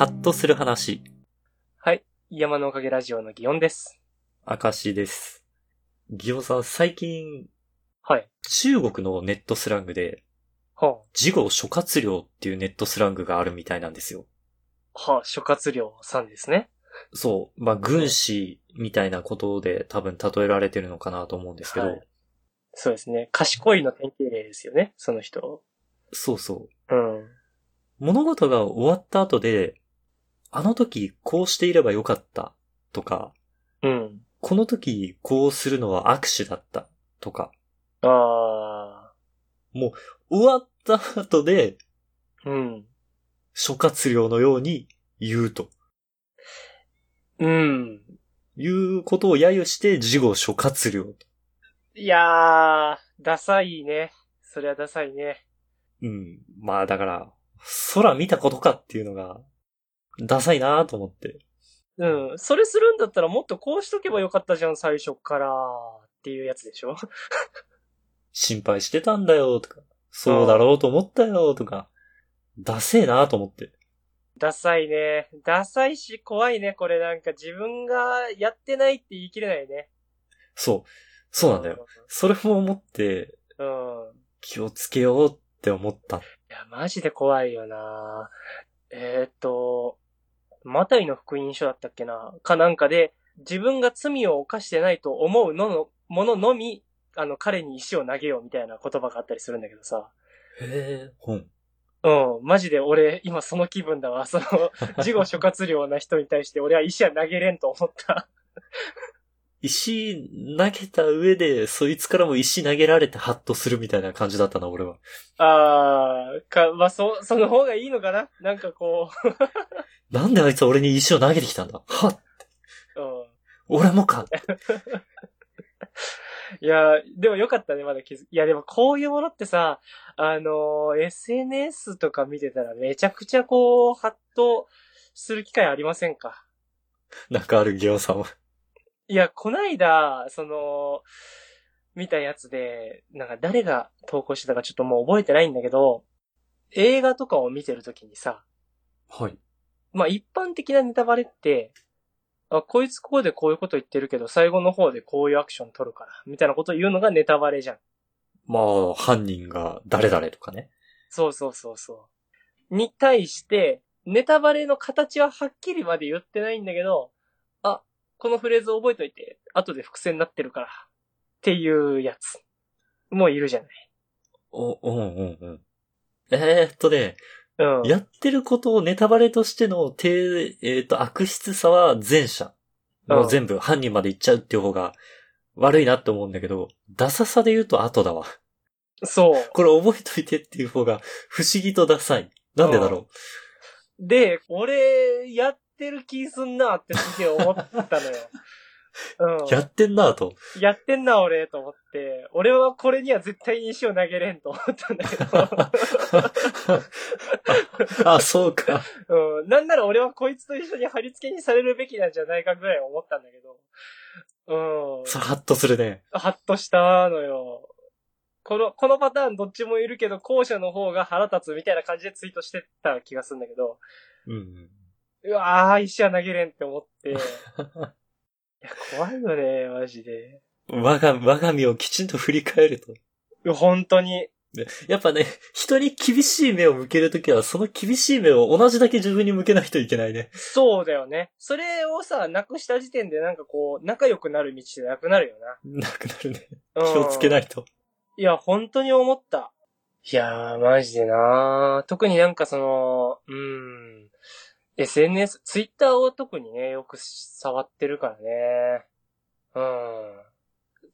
ハッとする話。はい。山のおかげラジオの祇園です。明石です。ギオさん、最近、はい。中国のネットスラングで、は事後諸葛亮っていうネットスラングがあるみたいなんですよ。あ、はあ、諸葛亮さんですね。そう。まあ、軍師みたいなことで多分例えられてるのかなと思うんですけど、はいそうですね。賢いの典型例ですよね、その人。そうそう。うん。物事が終わった後で、あの時こうしていればよかったとか、うん。この時こうするのは握手だったとか、あ終わった後でー。うん。諸葛亮のように言うとうん。いうことを揶揄して事後諸葛亮。いやー、ダサいね。そりゃダサいね。うん。まあだから、空見たことかっていうのが、ダサいなと思って。うん。それするんだったらもっとこうしとけばよかったじゃん、最初から。っていうやつでしょ？心配してたんだよとか、そうだろうと思ったよとか、ダセえなと思って。ダサいね。ダサいし怖いね。これなんか自分がやってないって言い切れないね。そう。そうなんだよ。。それも思って、うん。気をつけようって思った。いや、マジで怖いよなえーっと、マタイの福音書だったっけな？かなんかで、自分が罪を犯してないと思うのの、もののみ、あの、彼に石を投げようみたいな言葉があったりするんだけどさ。へえ、本。うん、マジで俺、今その気分だわ。その、事後諸葛亮な人に対して俺は石は投げれんと思った。石投げた上で、そいつからも石投げられてハッとするみたいな感じだったな、俺は。あー、か、まあ、そ、その方がいいのかな？なんかこなんであいつは俺に石を投げてきたんだ？はっう、うん。俺もか いや、でもよかったね、まだ気づいや、でもこういうものってさ、あの、SNS とか見てたらめちゃくちゃこう、ハッとする機会ありませんか？なんかあるギオさんは。いや、こないだ、その、見たやつで、なんか誰が投稿してたかちょっともう覚えてないんだけど、映画とかを見てるときにさ、はい。まあ一般的なネタバレって、あ、こいつここでこういうこと言ってるけど、最後の方でこういうアクション取るから、みたいなことを言うのがネタバレじゃん。まあ、犯人が誰々とかね。そうそうそうそう。に対して、ネタバレの形ははっきりまで言ってないんだけど、あ、このフレーズ覚えといて、後で伏線になってるから、っていうやつ。もういるじゃない。お、うんうんうん。えー、っとね、うん。やってることをネタバレとしての低、えーっと、悪質さは前者。もう全部犯人まで行っちゃうっていう方が悪いなって思うんだけど、ダサさで言うと後だわ。そう。これ覚えといてっていう方が不思議とダサい。なんでだろで、俺、やってる気すんなってすげえ思ったのよ。うん。う。やってんなぁと。やってんな、俺、と思って。俺はこれには絶対に石を投げれんと思ったんだけあ、あそうか。ど。うん。なんなら俺はこいつと一緒に貼り付けにされるべきなんじゃないかぐらい思ったんだけど。うん。それハッとするね。ハッとしたのよ。この、このパターンどっちもいるけど、後者の方が腹立つみたいな感じでツイートしてた気がするんだけど、うん。うわー、石は投げれんって思って。いや、怖いよね、マジで。我が、我が身をきちんと振り返ると。本当に。やっぱね、人に厳しい目を向けるときは、その厳しい目を同じだけ自分に向けないといけないね。そうだよね。それをさ、なくした時点でなんかこう、仲良くなる道ってなくなるよなくなるね。気をつけないと。いや、本当に思った。いやー、マジでなー特になんかその、うん、SNS、ツイッターを特にね、よく触ってるからね。うん。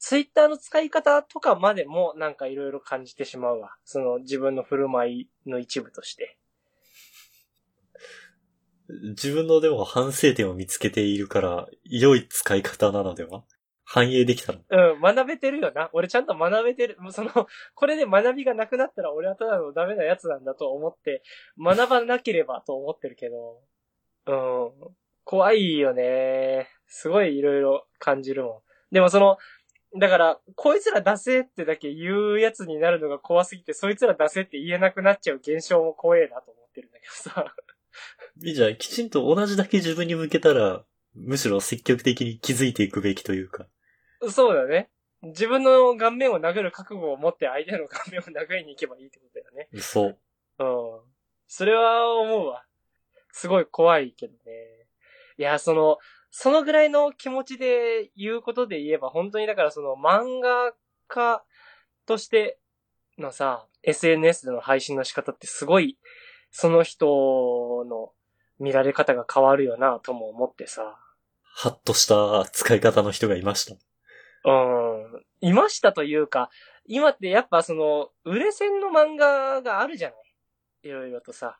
ツイッターの使い方とかまでもなんかいろいろ感じてしまうわ。その自分の振る舞いの一部として。自分のでも反省点を見つけているから、良い使い方なのでは？反映できたの？うん、学べてるよな。俺ちゃんと学べてる。もうその、これで学びがなくなったら俺はただのダメなやつなんだと思って、学ばなければと思ってるけど、うん、怖いよね。すごいいろいろ感じるもん。でもその、だから、こいつら出せってだけ言うやつになるのが怖すぎて、そいつら出せって言えなくなっちゃう現象も怖えなと思ってるんだけどさ。いいじゃん。きちんと同じだけ自分に向けたら、むしろ積極的に気づいていくべきというか。そうだね。自分の顔面を殴る覚悟を持って相手の顔面を殴りに行けばいいってことだよね。そう。うん。それは思うわ。すごい怖いけどね。いや、その、そのぐらいの気持ちで言うことで言えば、本当にだからその漫画家としてのさ、SNS での配信の仕方ってすごい、その人の見られ方が変わるよなとも思ってさ。ハッとした使い方の人がいました。うん。いましたというか、今ってやっぱその、売れ線の漫画があるじゃない？いろいろとさ。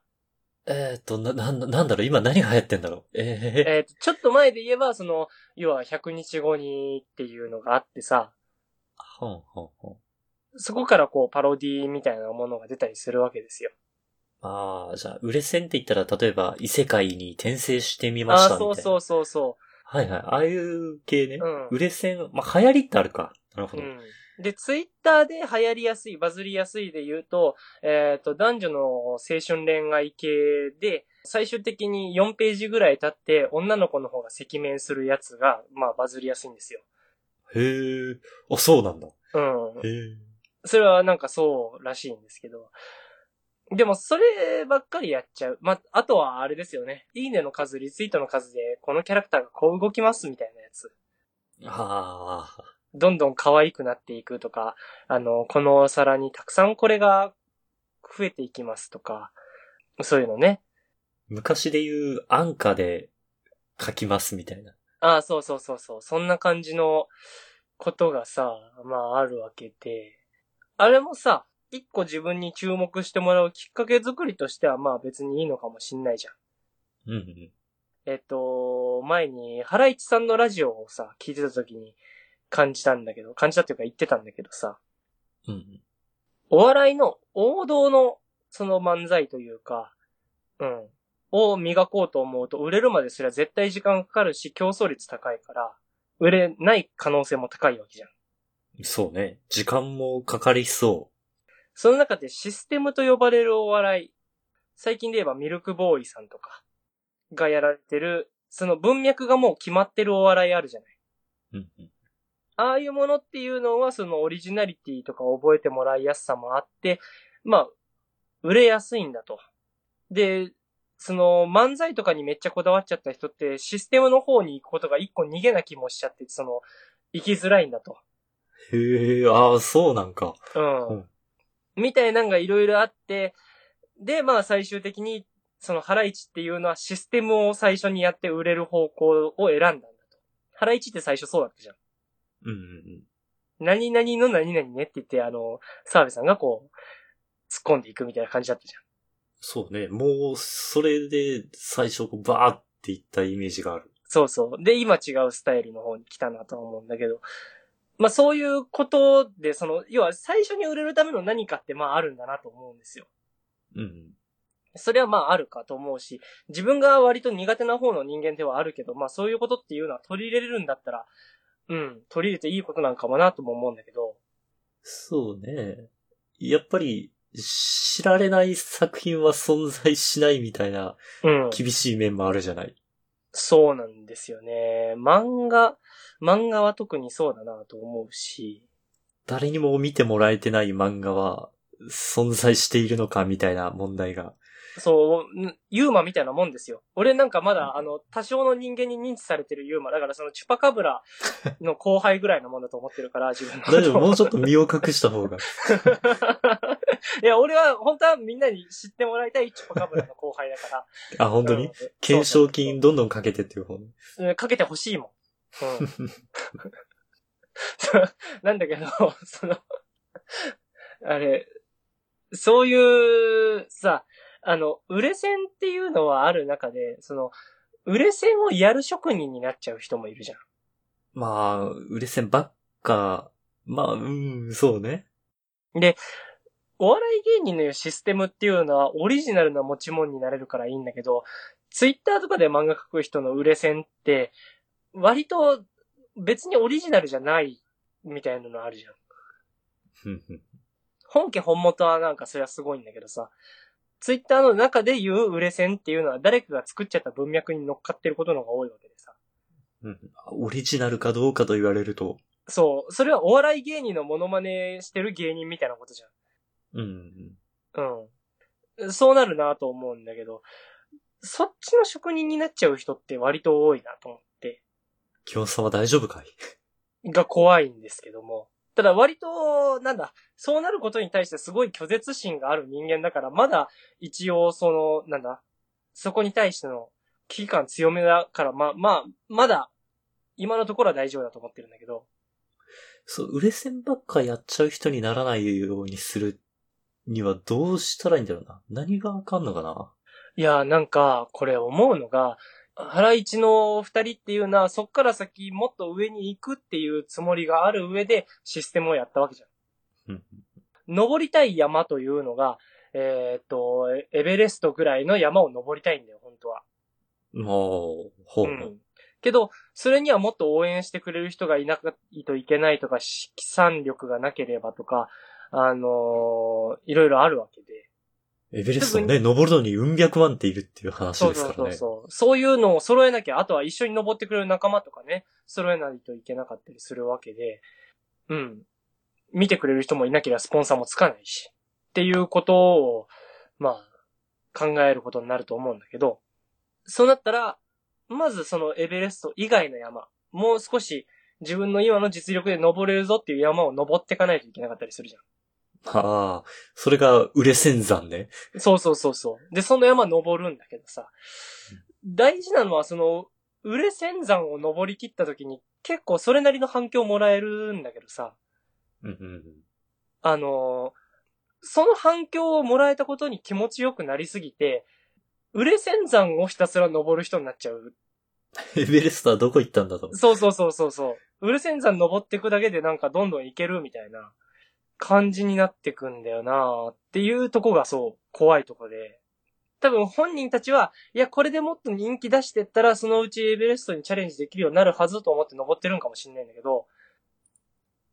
えっ、と、な、なん、なんだろう？今何が流行ってんだろう？えええっ、と、ちょっと前で言えば、その、要は100日後にっていうのがあってさ、ほんほんほん。そこからこう、パロディみたいなものが出たりするわけですよ。ああ、じゃあ、売れ線って言ったら、例えば、異世界に転生してみましああ、たみたいな。そうそうそうそはいはい。ああいう系ね。うん売れ線、まあ、流行りってあるか。なるほう。うど。ん。で、ツイッターで流行りやすい、バズりやすいで言うと、えっ、と、男女の青春恋愛系で、最終的に4ページぐらい経って、女の子の方が赤面するやつが、まあ、バズりやすいんですよ。へえ。あ、そうなんだ。うん。へえ。それはなんかそうらしいんですけど。でもそればっかりやっちゃう。ま、あとはあれですよね。いいねの数、リツイートの数で、このキャラクターがこう動きますみたいなやつ。ああ。どんどん可愛くなっていくとか、あの、このお皿にたくさんこれが増えていきますとか、そういうのね。昔で言う、安価で書きますみたいな。ああ、そうそうそうそう。そんな感じのことがさ、まああるわけで。あれもさ、一個自分に注目してもらうきっかけ作りとしてはまあ別にいいのかもしんないじゃん。うんうん。えっと、前に、ハライチさんのラジオをさ、聞いてた時に感じたんだけど、感じたっていうか言ってたんだけどさ、うんうん。お笑いの王道のその漫才というか、うん、を磨こうと思うと、売れるまですら絶対時間かかるし、競争率高いから、売れない可能性も高いわけじゃん。そうね。時間もかかりそその中でシステムと呼ばれるお笑い、最近で言えばミルクボーイさんとかがやられてる、その文脈がもう決まってるお笑いあるじゃない。う。うんうん。ああいうものっていうのは、そのオリジナリティとか覚えてもらいやすさもあって、まあ、売れやすいんだと。で、その漫才とかにめっちゃこだわっちゃった人ってシステムの方に行くことが一個逃げな気もしちゃって、その、行きづらいんだと。へえ、ああ、そうなんか。うん。うんみたいなんがいろいろあって、で、まあ最終的に、そのハライチっていうのはシステムを最初にやって売れる方向を選んだんだと。ハライチって最初そうだったじゃん。うんうんうん。何々の何々ねって言って、あの、澤部さんがこう、突っ込んでいくみたいな感じだったじゃん。そうね。もう、それで最初、バーっていったイメージがある。そうそう。で、今違うスタイルの方に来たなとは思うんだけど。まあそういうことで、その、要は最初に売れるための何かってまああるんだなと思うんですよ。うんうん。それはまああるかと思うし、自分が割と苦手な方の人間ではあるけど、まあそういうことっていうのは取り入れれるんだったら、うん、取り入れていいことなんかもなとも思うんだけど、そうね。やっぱり、知られない作品は存在しないみたいなうん。厳しい面もあるじゃない。そうなんですよね。漫画、漫画は特にそうだなと思うし、誰にも見てもらえてない漫画は存在しているのかみたいな問題が。そう、んユーマみたいなもんですよ。俺なんかまだ、あの、多少の人間に認知されてるユーマ。だからそのチュパカブラの後輩ぐらいのもんだと思ってるから、自分の。大丈夫もうちょっと身を隠した方が。いや、俺は本当はみんなに知ってもらいたいチュパカブラの後輩だから。あ、本当に？うん懸賞金どんどんかけてっていう方ね。うんかけてほしいもん。うん。なんだけど、その、あれ、そういう、さ、あの、売れ線っていうのはある中で、その、売れ線をやる職人になっちゃう人もいるじゃん。まあ、売れ線ばっか、まあ、うん、そうね。お笑い芸人の言うシステムっていうのはオリジナルな持ち物になれるからいいんだけど、ツイッターとかで漫画描く人の売れ線って、割と別にオリジナルじゃないみたいなのあるじゃん本家本元はなんかそれはすごいんだけどさ、ツイッターの中で言う売れ線っていうのは誰かが作っちゃった文脈に乗っかってることの方が多いわけでさ。うん。オリジナルかどうかと言われると。そう。それはお笑い芸人のモノマネしてる芸人みたいなことじうん。ゃん。うん。そうなるなと思うんだけど、そっちの職人になっちゃう人って割と多いなと思って、京さんは大丈夫かい？が怖いんですけども。ただ割と、なんだ、そうなることに対してすごい拒絶心がある人間だから、まだ一応その、なんだ、そこに対しての危機感強めだから、まあ、まあ、まだ、今のところは大丈夫だと思ってるんだけど。そう、売れ線ばっかやっちゃう人にならないようにするにはどうしたらいいんだろうな。何がわかんのかないや、なんか、これ思うのが、原市の二人っていうのは、そっから先もっと上に行くっていうつもりがある上でシステムをやったわけじゃん。うん。登りたい山というのが、えーっと、エベレストぐらいの山を登りたいんだよ、本当は。もう、ほう。うん。けど、それにはもっと応援してくれる人がいないといけないとか、資産力がなければとか、あのーいろいろあるわけで。エベレストね、登るのにうん百万っているっていう話そうそうですからね。そうそう。そういうのを揃えなきゃ、あとは一緒に登ってくれる仲間とかね、揃えないといけなかったりするわけで、うん。見てくれる人もいなければスポンサーもつかないし、っていうことを、まあ、考えることになると思うんだけど、そうなったら、まずそのエベレスト以外の山、もう少し自分の今の実力で登れるぞっていう山を登っていかないといけなかったりするじゃん。ああ、それが売れ線山ね。そうそうそうそう。で、その山登るんだけどさ、大事なのはその、売れ仙山を登り切った時に結構それなりの反響もらえるんだけどさ、うんうんあのーその反響をもらえたことに気持ちよくなりすぎて、売れ仙山をひたすら登る人になっちゃう。エベレストはどこ行ったんだと。そうそうそうそうそう。売れ仙山登っていくだけでなんかどんどんいけるみたいな感じになってくんだよなっていうとこがそう、怖いとこで。多分本人たちは、いや、これでもっと人気出してったら、そのうちエベレストにチャレンジできるようになるはずと思って登ってるんかもしれないんだけど、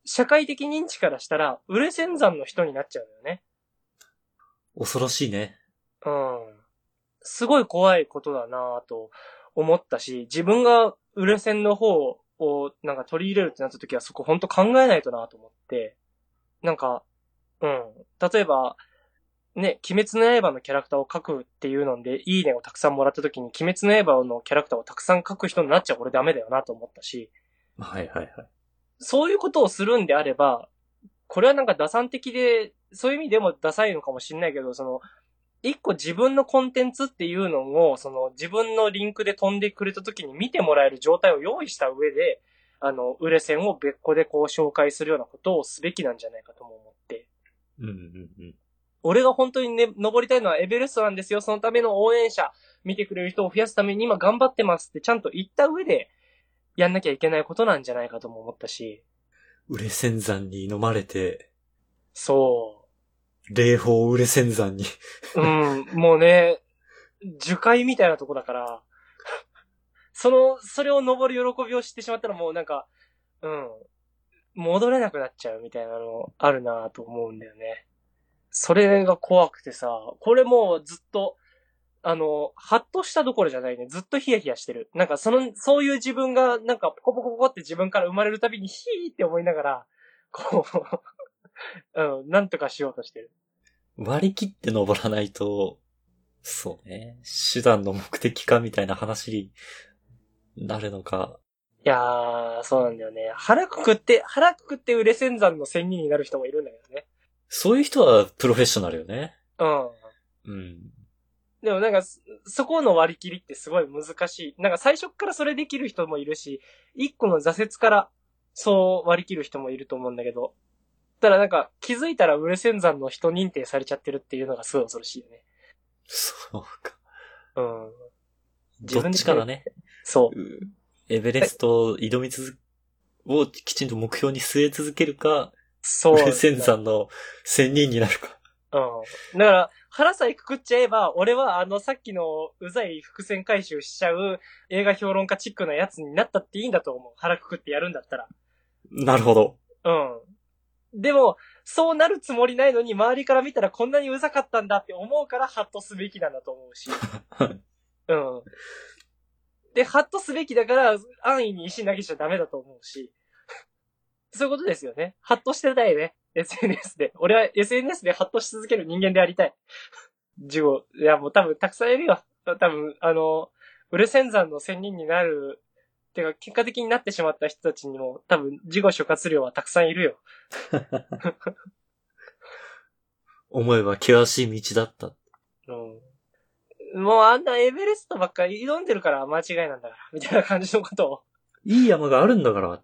社会的認知からしたら、売れ仙山の人になっちゃうんだよね。恐ろしいね。うん。すごい怖いことだなぁと思ったし、自分が売れ線の方をなんか取り入れるってなった時はそこほんと考えないとなと思って、なんか、うん。例えば、ね、鬼滅の刃のキャラクターを描くっていうので、いいねをたくさんもらった時に、鬼滅の刃のキャラクターをたくさん描く人になっちゃ俺ダメだよなと思ったし、はいはいはい。そういうことをするんであれば、これはなんか打算的で、そういう意味でもダサいのかもしれないけど、その、一個自分のコンテンツっていうのを、その自分のリンクで飛んでくれた時に見てもらえる状態を用意した上で、あの、売れ線を別個でこう紹介するようなことをすべきなんじゃないかとも思って。うんうんうん。俺が本当にね、登りたいのはエベレストなんですよ。そのための応援者、見てくれる人を増やすために今頑張ってますってちゃんと言った上で、やんなきゃいけないことなんじゃないかとも思ったし。売れ線山に飲まれて、そう。霊峰売れ線山に。うん、もうね、樹海みたいなとこだから、その、それを登る喜びを知ってしまったらもうなんか、うん、戻れなくなっちゃうみたいなのあるなと思うんだよね。それが怖くてさ、これもうずっと、あの、ハッとしたどころじゃないね。ずっとヒヤヒヤしてる。なんかその、そういう自分が、なんかポコポコポコって自分から生まれるたびにヒーって思いながら、こう、うん、なんとかしようとしてる。割り切って登らないと、そうね。手段の目的かみたいな話なるのか。いやー、そうなんだよね。腹くくって、腹くくって売れ仙山の仙人になる人もいるんだけどね。そういう人はプロフェッショナルよね。うん。うん。でもなんか、そそこの割り切りってすごい難しい。なんか最初っからそれできる人もいるし、一個の挫折からそう割り切る人もいると思うんだけど。ただなんか気づいたら売れ仙山の人認定されちゃってるっていうのがすごい恐ろしいよね。そうか。うん。自どっちからね。そう。うエベレストを挑み続をきちんと目標に据え続けるか、そう。売れ線山の仙人になるか。うん。だから、腹さえくくっちゃえば、俺はあのさっきのうざい伏線回収しちゃう映画評論家チックなやつになったっていいんだと思う。腹くくってやるんだったら。なるほど。うん。でも、そうなるつもりないのに、周りから見たらこんなにうざかったんだって思うから、ハッとすべきなんだと思うし。うん。で、ハッとすべきだから、安易に石投げちゃダメだと思うし。そういうことですよね。ハッとしてたいね。SNS で。俺は SNS でハッとし続ける人間でありたい。ジゴ。いや、もう多分たくさんいるよ。多分、あの、ウルセン山の仙人になる、てか、結果的になってしまった人たちにも、多分、事後諸活量はたくさんいるよ。思えば険しい道だった。うん。もうあんなエベレストばっかり挑んでるから間違いなんだから、みたいな感じのことを。いい山があるんだから。うん。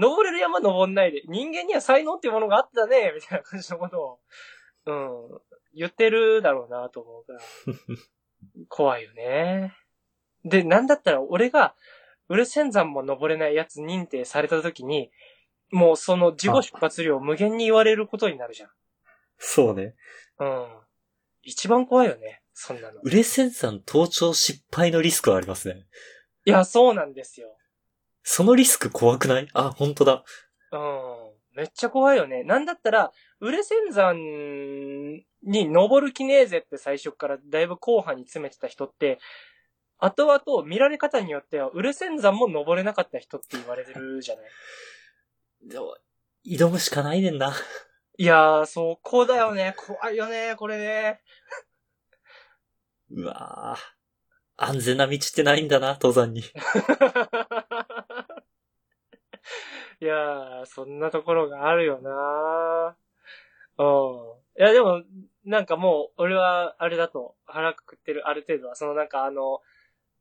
登れる山登んないで、人間には才能っていうものがあったね、みたいな感じのことを、うん。言ってるだろうなと思うから。怖いよね。で、なんだったら俺が、ウルセン山も登れないやつ認定された時に、もうその自己出発量を無限に言われることになるじゃん。そうね。うん。一番怖いよね、そんなの。ウレセン山登頂失敗のリスクはありますね。いや、そうなんですよ。そのリスク怖くない？あ、本当だ。うん。めっちゃ怖いよね。なんだったら、ウレセン山に登る気ねえぜって最初からだいぶ後半に詰めてた人って、後々見られ方によっては、ウレセン山も登れなかった人って言われてるじゃない？でも挑むしかないねんな。いやー、そこだよね。怖いよね、これね。うわぁ。安全な道ってないんだな、登山に。いやー、そんなところがあるよなうん。いや、でも、なんかもう、俺は、あれだと、腹くくってる、ある程度は、そのなんかあの、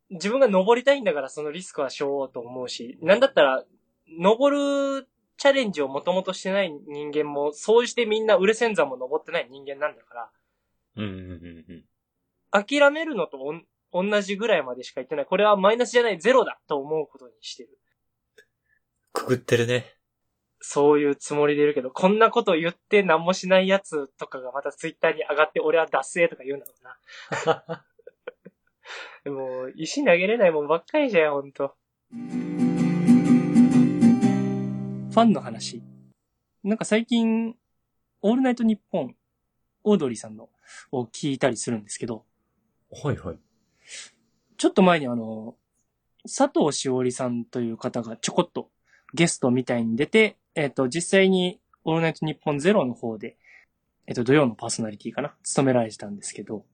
自分が登りたいんだから、そのリスクはしようと思うし、なんだったら、登るチャレンジをもともとしてない人間も、そうしてみんな、ウレセン山も登ってない人間なんだから、うんうんうんうん。諦めるのとおん同じぐらいまでしか言ってない。これはマイナスじゃない、ゼロだと思うことにしてる。くぐってるね。そういうつもりでいるけど、こんなこと言って何もしないやつとかがまたツイッターに上がって、俺は脱製とか言うんだろうな。で も、石投げれないもんばっかりじゃん、ほんと。ファンの話。なんか最近、オールナイトニッポン、オードリーさんのを聞いたりするんですけど、はいはい。ちょっと前にあの、佐藤しおりさんという方がちょこっとゲストみたいに出て、えっ、と、実際にオールナイトニッポンゼロの方で、えっ、と、土曜のパーソナリティかな？務められてたんですけど、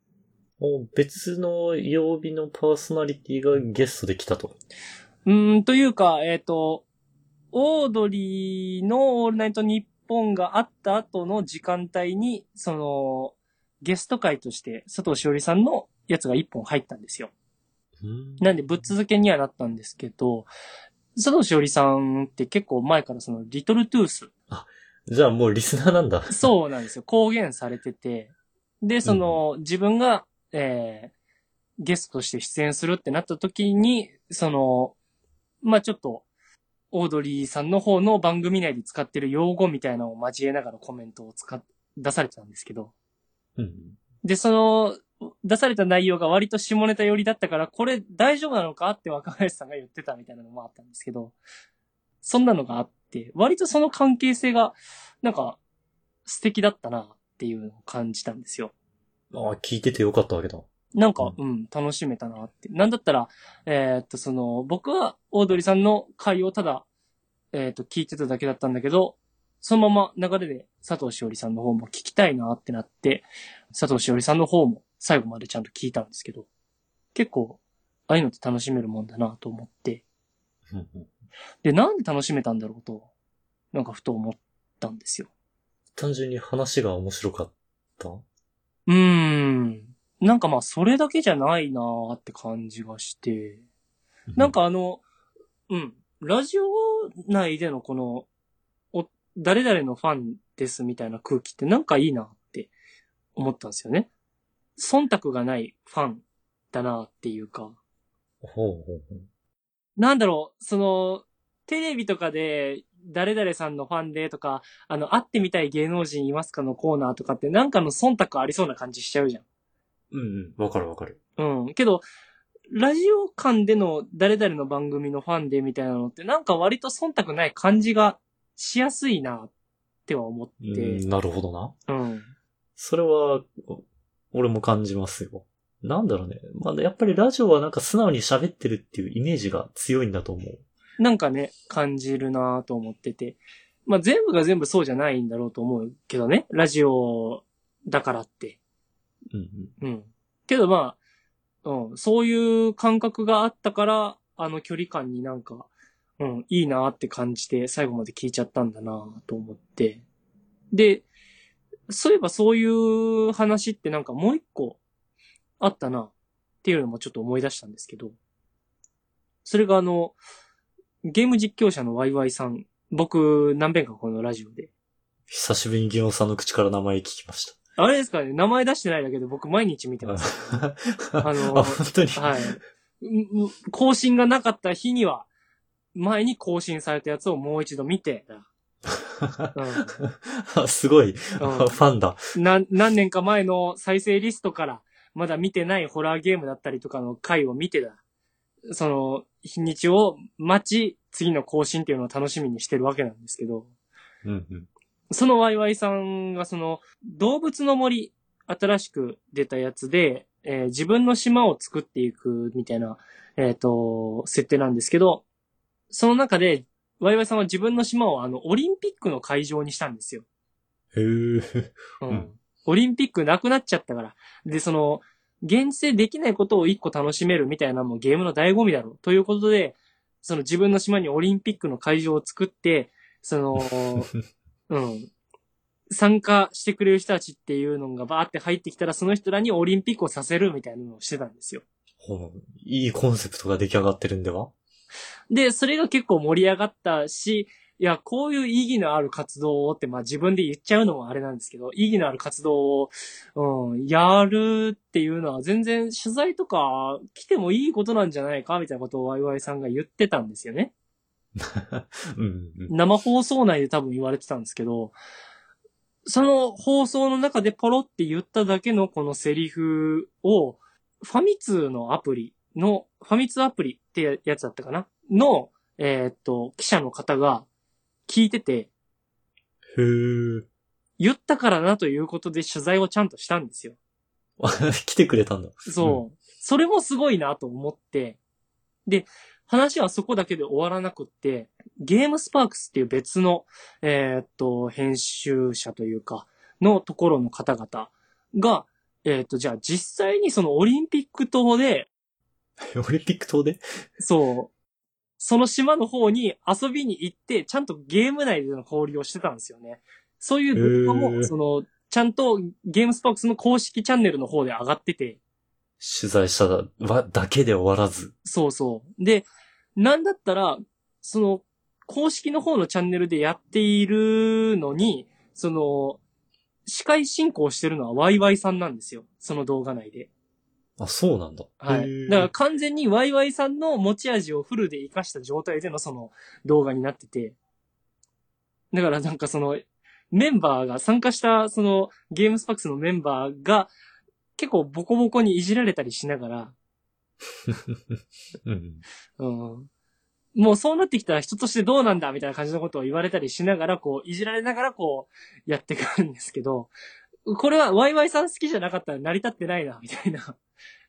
もう別の曜日のパーソナリティがゲストで来たと。うーん、というか、えっ、と、オードリーのオールナイトニッポンがあった後の時間帯に、その、ゲスト会として佐藤しおりさんのやつが一本入ったんですよ。うんなんでぶっ続けにはなったんですけど、佐藤しおりさんって結構前からそのリトルトゥース、じゃあもうリスナーなんだ。そうなんですよ。公言されてて、で、その、自分が、えー、ゲストとして出演するってなった時に、その、まあちょっと、オードリーさんの方の番組内で使ってる用語みたいなのを交えながらコメントを使っ、出されてたんですけど、うん。で、その、出された内容が割と下ネタ寄りだったから、これ大丈夫なのかって若林さんが言ってたみたいなのもあったんですけど、そんなのがあって、割とその関係性が、なんか、素敵だったなっていうのを感じたんですよ。ああ、聞いててよかったわけだ。なんか、うん、楽しめたなって。なんだったら、えーっと、その、僕はオードリーさんの回をただ、えーっと、聞いてただけだったんだけど、そのまま流れで佐藤しおりさんの方も聞きたいなってなって、佐藤しおりさんの方も最後までちゃんと聞いたんですけど、結構、ああいうのって楽しめるもんだなと思って、で、なんで楽しめたんだろうと、なんかふと思ったんですよ。単純に話が面白かった？うーん。なんかまあ、それだけじゃないなーって感じがして、なん、かあの、うん。ラジオ内でのこの、お、誰々のファンですみたいな空気ってなんかいいなって思ったんですよね。忖度がないファンだなっていうか、ほうほうほう。なんだろう、その、テレビとかで、誰々さんのファンでとか、あの、会ってみたい芸能人いますかのコーナーとかってなんかの忖度ありそうな感じしちゃうじゃん。うんうん。わかるわかる。うん。けど、ラジオ間での誰々の番組のファンでみたいなのってなんか割と忖度ない感じがしやすいなっっては思っうて。ん、なるほどな。うん。それは、お俺も感じますよ。なんだろうね。まあ、やっぱりラジオはなんか素直に喋ってるっていうイメージが強いんだと思う。なんかね、感じるなと思ってて。まあ、全部が全部そうじゃないんだろうと思うけどね。ラジオだからって。うんうん。うん。けどまあ、うん、そういう感覚があったから、あの距離感になんか、うん、いいなって感じて最後まで聞いちゃったんだなと思って。で、そういえばそういう話ってなんかもう一個あったなっていうのもちょっと思い出したんですけど、それがあの、ゲーム実況者のワイワイさん、僕何遍かこのラジオで。久しぶりにギオンさんの口から名前聞きましあれですかね名前出してないだけで僕毎日見てた。ます。あ あの本当に？はい。更新がなかった日には、前に更新されたやつをもう一度見て、あすごい、フうんァンだ。な何年か前の再生リストから、まだ見てないホラーゲームだったりとかの回を見てだ。その、日にちを待ち、次の更新っていうのを楽しみにしてるわけなんですけど、うんうん。そのワイワイさんがその、動物の森、新しく出たやつで、えー自分の島を作っていくみたいな、えっ、と、設定なんですけど、その中で、ワイワイさんは自分の島をあの、オリンピックの会場にしたんですよ。へえ。うん。うんオリンピックなくなっちゃったから。で、その、現実でできないことを一個楽しめるみたいなのもゲームの醍醐味だろう。ということで、その自分の島にオリンピックの会場を作って、その、うん。参加してくれる人たちっていうのがバーって入ってきたら、その人らにオリンピックをさせるみたいなのをしてたんですよ。ほういいコンセプトが出来上がってるんでは？で、それが結構盛り上がったし、いや、こういう意義のある活動をって、まあ自分で言っちゃうのもあれなんですけど、意義のある活動を、うん、やるっていうのは全然取材とか来てもいいことなんじゃないかみたいなことをワイワイさんが言ってたんですよね。うんうん。生放送内で多分言われてたんですけど、その放送の中でポロって言っただけのこのセリフを、ファミ通のアプリの、ファミ通アプリってやつだったかな？の、えーっと、記者の方が聞いてて、へえ。言ったからなということで取材をちゃんとしたんですよ。来てくれたんだ。そう。それもすごいなと思って、で、話はそこだけで終わらなくって、ゲームスパークスっていう別の、えーっと、編集者というか、のところの方々が、えーっと、じゃあ実際にそのオリンピック島で、オリンピック島で？そう、その島の方に遊びに行って、ちゃんとゲーム内での交流をしてたんですよね。そういう動画も、その、ちゃんとゲームスパークスの公式チャンネルの方で上がってて、取材したわだけで終わらず。そうそう。で、なんだったら、その、公式の方のチャンネルでやっているのに、その、司会進行してるのはワイワイさんなんですよ。その動画内で。あ、そうなんだ。へはい。ーだから完全にワイワイさんの持ち味をフルで活かした状態でのその動画になってて。だからなんかその、メンバーが、参加したそのゲームスパックスのメンバーが結構ボコボコにいじられたりしながら、うん。うんもうそうなってきたら人としてどうなんだみたいな感じのことを言われたりしながら、こう、いじられながらこう、やってくるんですけど、これはワイワイさん好きじゃなかったら成り立ってないな、みたいな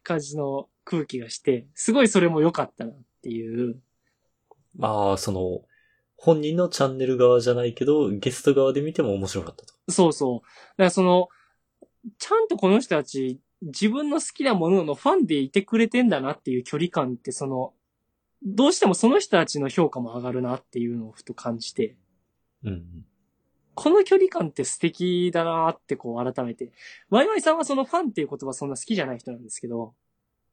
感じの空気がして、すごいそれも良かったなっていう。まあ、その、本人のチャンネル側じゃないけど、ゲスト側で見ても面白かったと。そうそう。だからその、ちゃんとこの人たち、自分の好きなもののファンでいてくれてんだなっていう距離感って、その、どうしてもその人たちの評価も上がるなっていうのをふと感じて、うん。この距離感って素敵だなってこう改めて。ワイワイさんはそのファンっていう言葉そんな好きじゃない人なんですけど、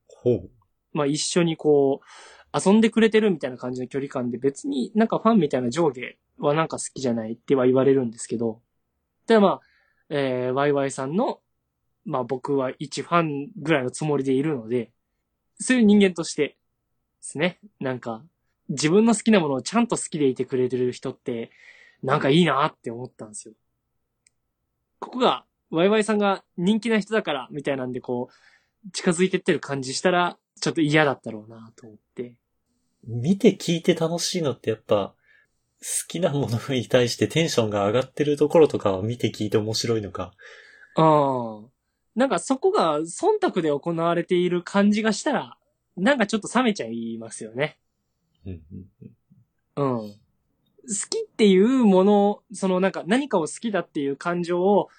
ほう。まあ一緒にこう、遊んでくれてるみたいな感じの距離感で別になんかファンみたいな上下はなんか好きじゃないっては言われるんですけど、でまあ、えー、ワイワイさんの、まあ僕は一ファンぐらいのつもりでいるので、そういう人間としてですね、なんか自分の好きなものをちゃんと好きでいてくれてる人って、なんかいいなって思ったんですよ。ここが、ワイワイさんが人気な人だから、みたいなんでこう、近づいてってる感じしたら、ちょっと嫌だったろうなと思って。見て聞いて楽しいのってやっぱ、きなものに対してテンションが上がってるところとかは見て聞いて面白いのか？うん。なんかそこが忖度で行われている感じがしたら、なんかちょっと冷めちゃいますよね。うん好きっていうもの、そのなんか何かを好きだっていう感情を、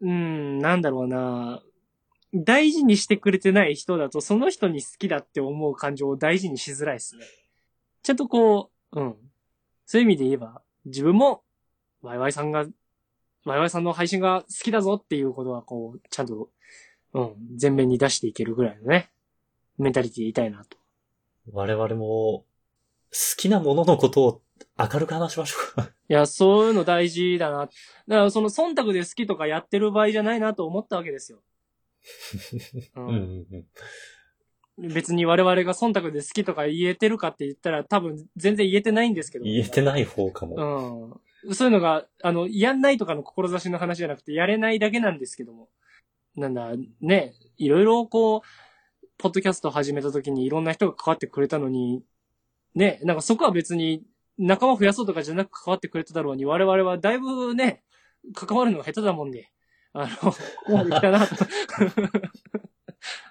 うん、なんだろうな。大事にしてくれてない人だと、その人に好きだって思う感情を大事にしづらいですね。ちゃんとこう、うん。そういう意味で言えば、自分も、ワイワイさんが、ワイワイさんの配信が好きだぞっていうことは、こう、ちゃんと、うん、前面に出していけるぐらいのね、メンタリティでいたいなと。我々も、好きなもののことを明るく話しましょうか。いや、そういうの大事だな。だから、その忖度で好きとかやってる場合じゃないなと思ったわけですよ。ううんうんうん。別に我々が忖度で好きとか言えてるかって言ったら多分全然言えてないんですけど。言えてない方かも。うん。そういうのが、あの、やんないとかの志の話じゃなくて、やれないだけなんですけども。なんだ、ね、いろいろこう、ポッドキャスト始めた時にいろんな人が関わってくれたのに、ね、なんかそこは別に仲間増やそうとかじゃなく関わってくれただろうに、我々はだいぶね、関わるのが下手だもんで、あの、ここまで来たなと。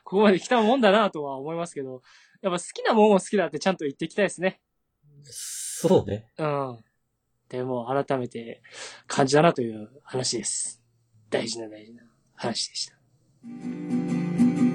ここまで来たもんだなとは思いますけど、やっぱ好きなもんを好きだってちゃんと言っていきたいですね。そうね。うん。でも、改めて感じだなという話です。大事な大事な話でした。